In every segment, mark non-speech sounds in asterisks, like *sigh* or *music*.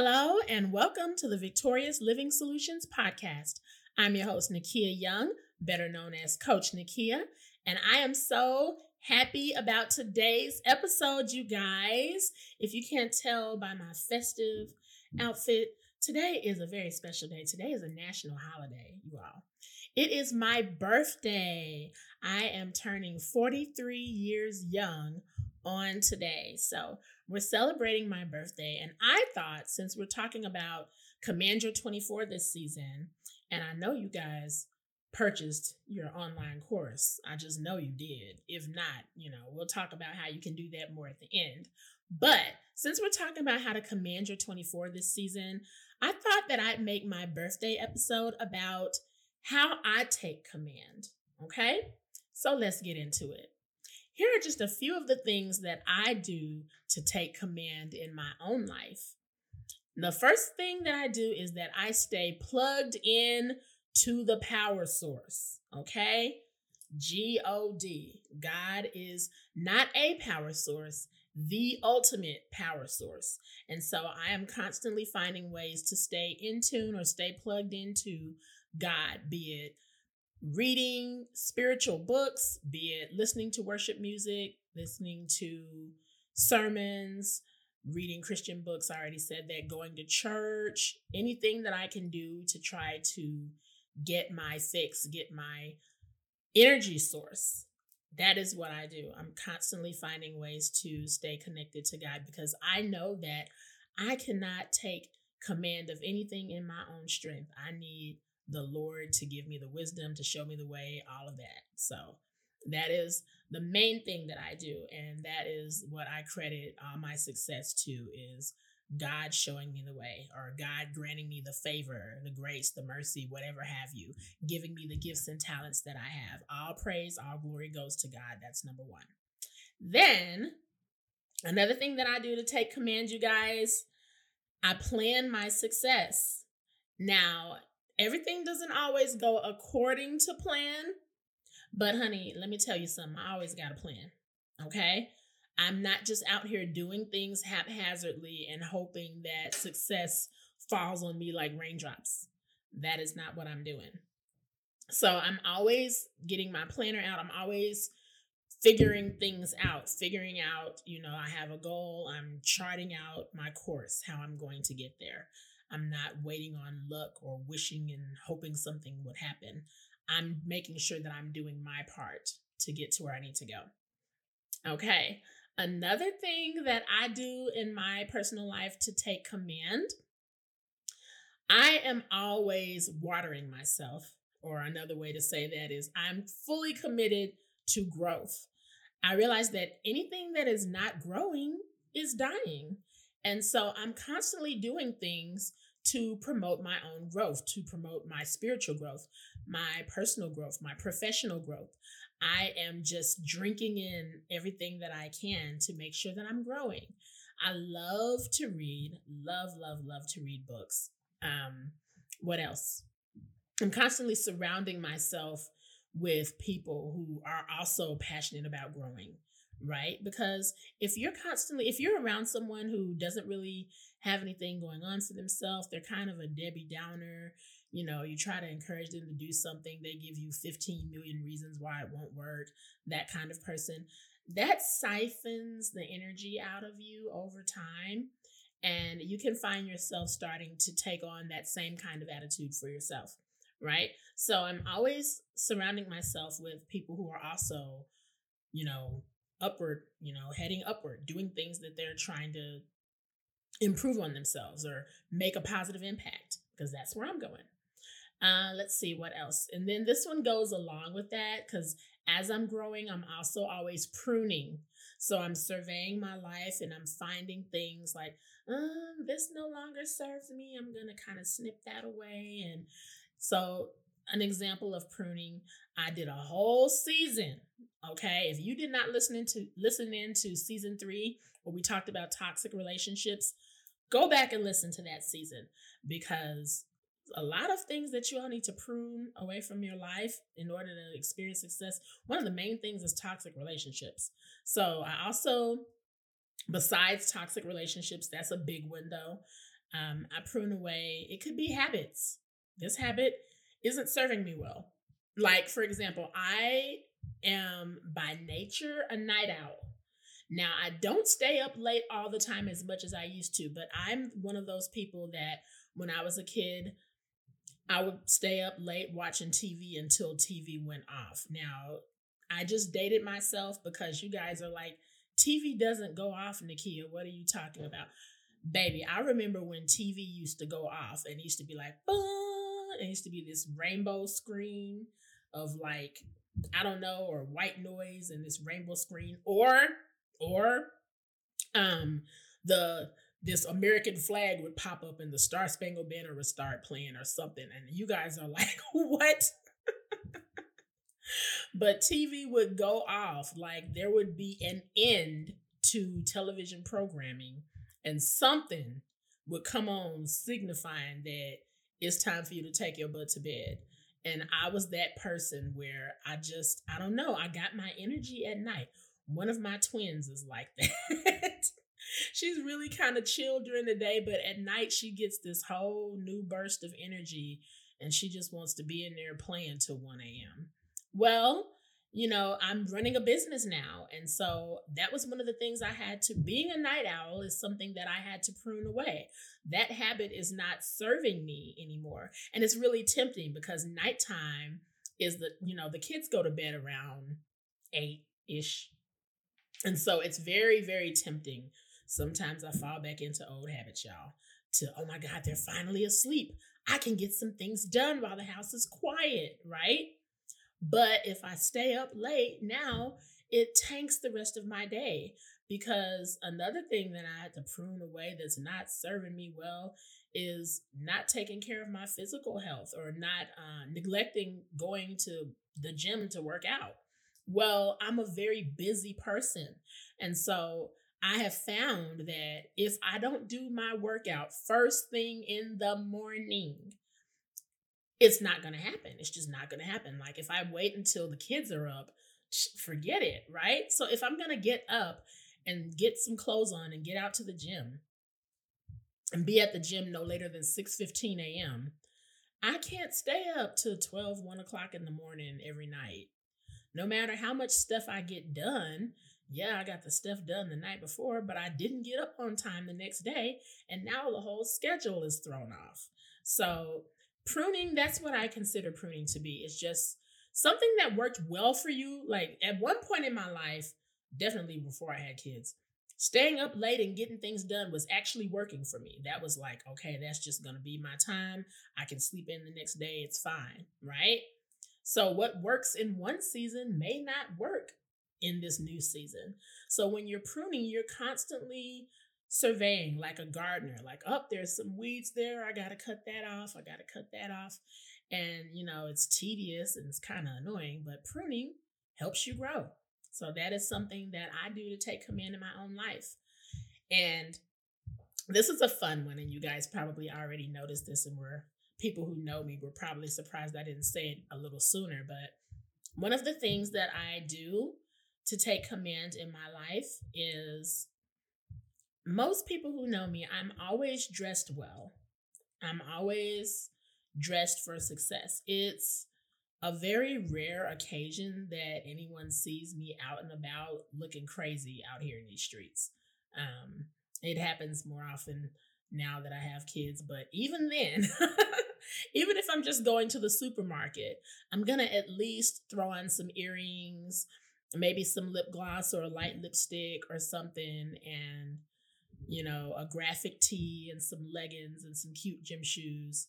Hello, and welcome to the Victorious Living Solutions podcast. I'm your host, Nikeya Young, better known as Coach Nikeya, and I am so happy about today's episode, you guys. If you can't tell by my festive outfit, today is a very special day. Today is a national holiday, you all. It is my birthday. I am turning 43 years young on today. So we're celebrating my birthday. And I thought, since we're talking about Command Your 24 this season, and I know you guys purchased your online course. I just know you did. If not, you know, we'll talk about how you can do that more at the end. But since we're talking about how to command your 24 this season, I thought that I'd make my birthday episode about how I take command. Okay? So let's get into it. Here are just a few of the things that I do to take command in my own life. The first thing that I do is that I stay plugged in to the power source. Okay? G O D. God is not a power source, the ultimate power source. And so I am constantly finding ways to stay in tune or stay plugged into God, be it reading spiritual books, be it listening to worship music, listening to sermons, reading Christian books. I already said that, going to church, anything that I can do to try to get my fix, get my energy source. That is what I do. I'm constantly finding ways to stay connected to God because I know that I cannot take command of anything in my own strength. I need the Lord to give me the wisdom, to show me the way, all of that. So that is the main thing that I do. And that is what I credit all my success to is God showing me the way or God granting me the favor, the grace, the mercy, whatever have you, giving me the gifts and talents that I have. All praise, all glory goes to God. That's number one. Then another thing that I do to take command, you guys, I plan my success. Now, everything doesn't always go according to plan. But honey, let me tell you something. I always got a plan. Okay? I'm not just out here doing things haphazardly and hoping that success falls on me like raindrops. That is not what I'm doing. So I'm always getting my planner out. I'm always figuring things out, figuring out, you know, I have a goal. I'm charting out my course, how I'm going to get there. I'm not waiting on luck or wishing and hoping something would happen. I'm making sure that I'm doing my part to get to where I need to go. Okay. Another thing that I do in my personal life to take command, I am always watering myself. Or another way to say that is, I'm fully committed to growth. I realize that anything that is not growing is dying. And so I'm constantly doing things to promote my own growth, to promote my spiritual growth, my personal growth, my professional growth. I am just drinking in everything that I can to make sure that I'm growing. I love to read, love, love, love to read books. Um, what else? I'm constantly surrounding myself with people who are also passionate about growing right? Because if you're constantly, if you're around someone who doesn't really have anything going on for themselves, they're kind of a Debbie Downer. You know, you try to encourage them to do something, they give you 15 million reasons why it won't work, that kind of person. That siphons the energy out of you over time. And you can find yourself starting to take on that same kind of attitude for yourself, right? So I'm always surrounding myself with people who are also, you know, upward, you know, heading upward, doing things that they're trying to improve on themselves or make a positive impact, because that's where I'm going. Uh, let's see what else. And then this one goes along with that because as I'm growing, I'm also always pruning. So I'm surveying my life and I'm finding things like, um, this no longer serves me. I'm going to kind of snip that away. And so, an example of pruning, I did a whole season Okay. If you did not listen into listen into season three where we talked about toxic relationships, go back and listen to that season because a lot of things that you all need to prune away from your life in order to experience success. One of the main things is toxic relationships. So I also, besides toxic relationships, that's a big window. Um, I prune away. It could be habits. This habit isn't serving me well. Like, for example, I am by nature a night owl. Now, I don't stay up late all the time as much as I used to, but I'm one of those people that when I was a kid, I would stay up late watching TV until TV went off. Now, I just dated myself because you guys are like, TV doesn't go off, Nikeya. What are you talking about? Baby, I remember when TV used to go off and it used to be like, it used to be this rainbow screen of like, I don't know, or white noise and this rainbow screen, or, or, um, the this American flag would pop up and the Star Spangled Banner would start playing or something. And you guys are *laughs* like, what? but TV would go off like there would be an end to television programming and something would come on signifying that it's time for you to take your butt to bed. And I was that person where I just, I don't know, I got my energy at night. One of my twins is like *laughs* that. She's really kind of chill during the day, but at night she gets this whole new burst of energy and she just wants to be in there playing till 1 a.m. Well, you know, I'm running a business now. And so that was one of the things I had to, being a night owl is something that I had to prune away. That habit is not serving me anymore. And it's really tempting because nighttime is the, you know, the kids go to bed around eight ish. And so it's very, very tempting. Sometimes I fall back into old habits, y'all. To, oh my God, they're finally asleep. I can get some things done while the house is quiet, right? But if I stay up late now, it tanks the rest of my day because another thing that I had to prune away that's not serving me well is not taking care of my physical health or not uh, neglecting going to the gym to work out. Well, I'm a very busy person. And so I have found that if I don't do my workout first thing in the morning, it's not going to happen. It's just not going to happen. Like if I wait until the kids are up, forget it, right? So if I'm going to get up and get some clothes on and get out to the gym and be at the gym no later than 6 15 a.m., I can't stay up till 12, 1 o'clock in the morning every night. No matter how much stuff I get done, yeah, I got the stuff done the night before, but I didn't get up on time the next day, and now the whole schedule is thrown off. So pruning, that's what I consider pruning to be. It's just something that worked well for you. Like at one point in my life, definitely before I had kids, staying up late and getting things done was actually working for me. That was like, okay, that's just going to be my time. I can sleep in the next day. It's fine. Right. So, what works in one season may not work in this new season. So, when you're pruning, you're constantly surveying like a gardener, like, oh, there's some weeds there. I got to cut that off. I got to cut that off. And, you know, it's tedious and it's kind of annoying, but pruning helps you grow. So that is something that I do to take command in my own life. And this is a fun one, and you guys probably already noticed this, and we're people who know me were probably surprised I didn't say it a little sooner. But one of the things that I do to take command in my life is most people who know me, I'm always dressed well. I'm always dressed for success. It's a very rare occasion that anyone sees me out and about looking crazy out here in these streets. Um, it happens more often now that I have kids, but even then, *laughs* even if I'm just going to the supermarket, I'm gonna at least throw on some earrings, maybe some lip gloss or a light lipstick or something, and you know, a graphic tee and some leggings and some cute gym shoes.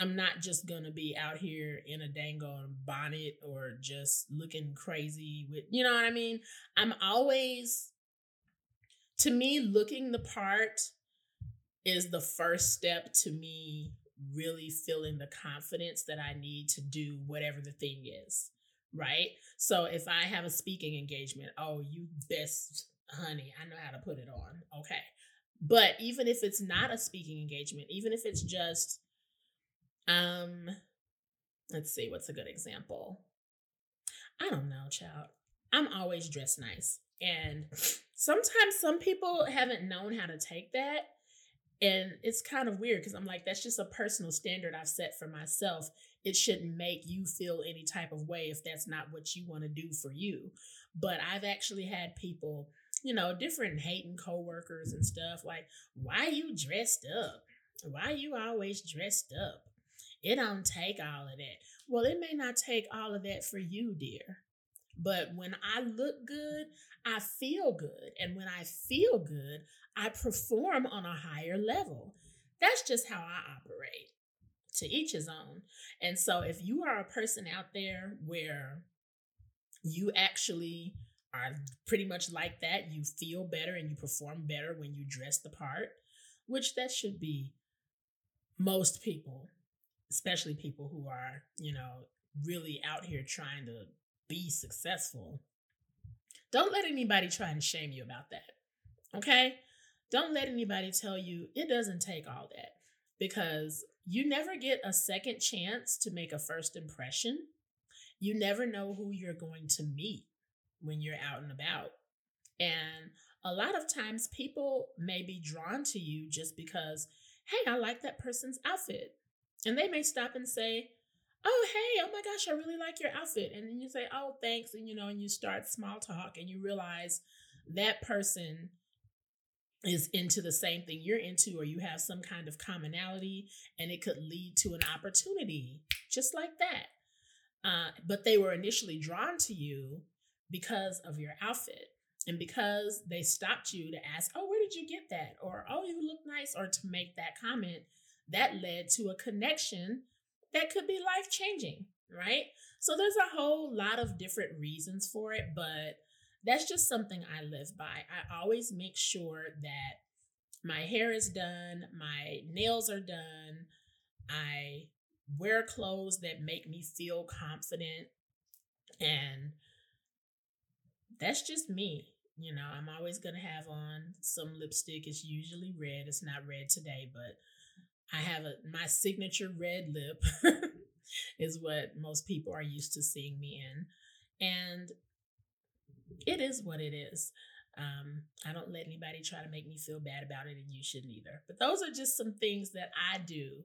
I'm not just gonna be out here in a dang on bonnet or just looking crazy with, you know what I mean? I'm always, to me, looking the part is the first step to me really feeling the confidence that I need to do whatever the thing is, right? So if I have a speaking engagement, oh, you best, honey, I know how to put it on. Okay. But even if it's not a speaking engagement, even if it's just, um, let's see, what's a good example? I don't know, child. I'm always dressed nice. And sometimes some people haven't known how to take that. And it's kind of weird because I'm like, that's just a personal standard I've set for myself. It shouldn't make you feel any type of way if that's not what you want to do for you. But I've actually had people, you know, different hating coworkers and stuff like, why you dressed up? Why you always dressed up? It don't take all of that. Well, it may not take all of that for you, dear. But when I look good, I feel good. And when I feel good, I perform on a higher level. That's just how I operate. To each his own. And so if you are a person out there where you actually are pretty much like that, you feel better and you perform better when you dress the part, which that should be most people, especially people who are, you know, really out here trying to be successful. Don't let anybody try and shame you about that. Okay? Don't let anybody tell you it doesn't take all that because you never get a second chance to make a first impression. You never know who you're going to meet when you're out and about. And a lot of times people may be drawn to you just because, hey, I like that person's outfit. And they may stop and say, oh, hey, oh my gosh, I really like your outfit. And then you say, oh, thanks. And, you know, and you start small talk and you realize that person is into the same thing you're into or you have some kind of commonality and it could lead to an opportunity just like that uh, but they were initially drawn to you because of your outfit and because they stopped you to ask oh where did you get that or oh you look nice or to make that comment that led to a connection that could be life changing right so there's a whole lot of different reasons for it but that's just something I live by. I always make sure that my hair is done, my nails are done, I wear clothes that make me feel confident. And that's just me. You know, I'm always going to have on some lipstick. It's usually red. It's not red today, but I have a my signature red lip *laughs* is what most people are used to seeing me in. And it is what it is. Um, I don't let anybody try to make me feel bad about it, and you shouldn't either. But those are just some things that I do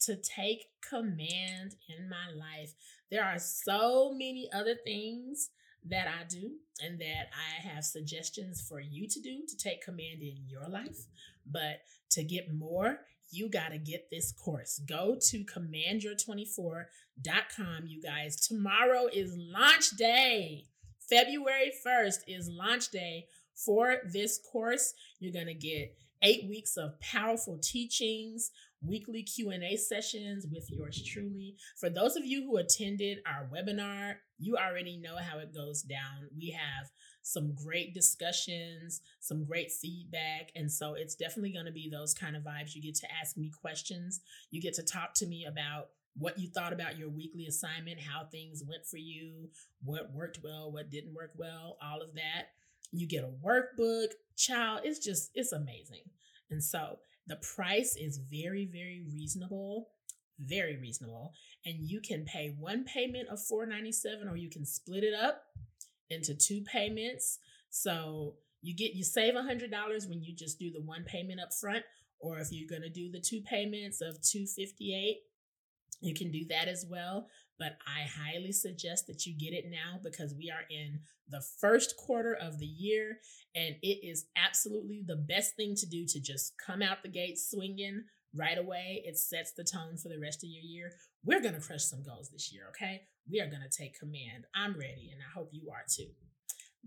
to take command in my life. There are so many other things that I do and that I have suggestions for you to do to take command in your life. But to get more, you got to get this course. Go to commandyour24.com, you guys. Tomorrow is launch day. February 1st is launch day for this course. You're going to get 8 weeks of powerful teachings, weekly Q&A sessions with yours truly. For those of you who attended our webinar, you already know how it goes down. We have some great discussions, some great feedback, and so it's definitely going to be those kind of vibes. You get to ask me questions. You get to talk to me about what you thought about your weekly assignment, how things went for you, what worked well, what didn't work well, all of that. You get a workbook, child, it's just, it's amazing. And so the price is very, very reasonable, very reasonable. And you can pay one payment of 497 or you can split it up into two payments. So you get, you save $100 when you just do the one payment up front. Or if you're going to do the two payments of 258 you can do that as well, but I highly suggest that you get it now because we are in the first quarter of the year and it is absolutely the best thing to do to just come out the gate swinging right away. It sets the tone for the rest of your year. We're going to crush some goals this year, okay? We are going to take command. I'm ready and I hope you are too.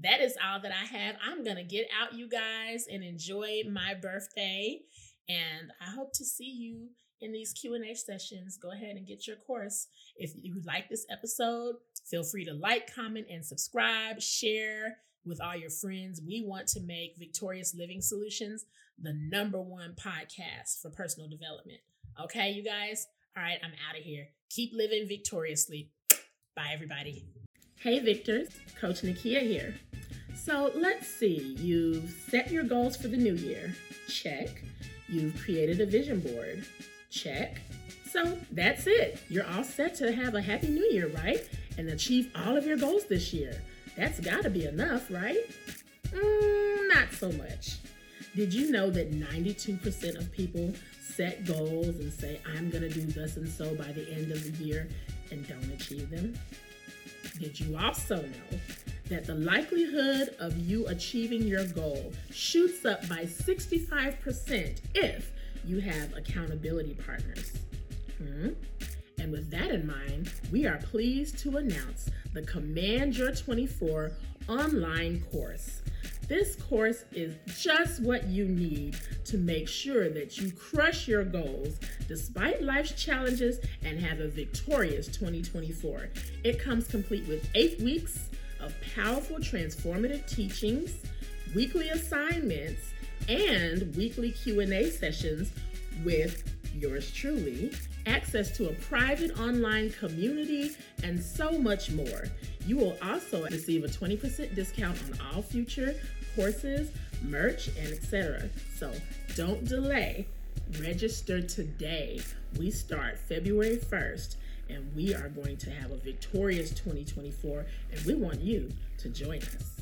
That is all that I have. I'm going to get out, you guys, and enjoy my birthday. And I hope to see you in these Q&A sessions, go ahead and get your course. If you like this episode, feel free to like, comment, and subscribe, share with all your friends. We want to make Victorious Living Solutions the number one podcast for personal development. Okay, you guys? All right, I'm out of here. Keep living victoriously. Bye, everybody. Hey, Victors. Coach Nikeya here. So let's see. You've set your goals for the new year. Check. You've created a vision board. Check. So that's it. You're all set to have a happy new year, right? And achieve all of your goals this year. That's got to be enough, right? Mm, not so much. Did you know that 92% of people set goals and say, I'm to do this and so by the end of the year and don't achieve them? Did you also know that the likelihood of you achieving your goal shoots up by 65% if you have accountability partners? Hmm? And with that in mind, we are pleased to announce the Command Your 24 online course. This course is just what you need to make sure that you crush your goals despite life's challenges and have a victorious 2024. It comes complete with eight weeks of powerful transformative teachings, weekly assignments, and weekly Q&A sessions with yours truly, access to a private online community, and so much more. You will also receive a 20% discount on all future courses, merch, and etc. So don't delay. Register today. We start February 1st and we are going to have a victorious 2024 and we want you to join us.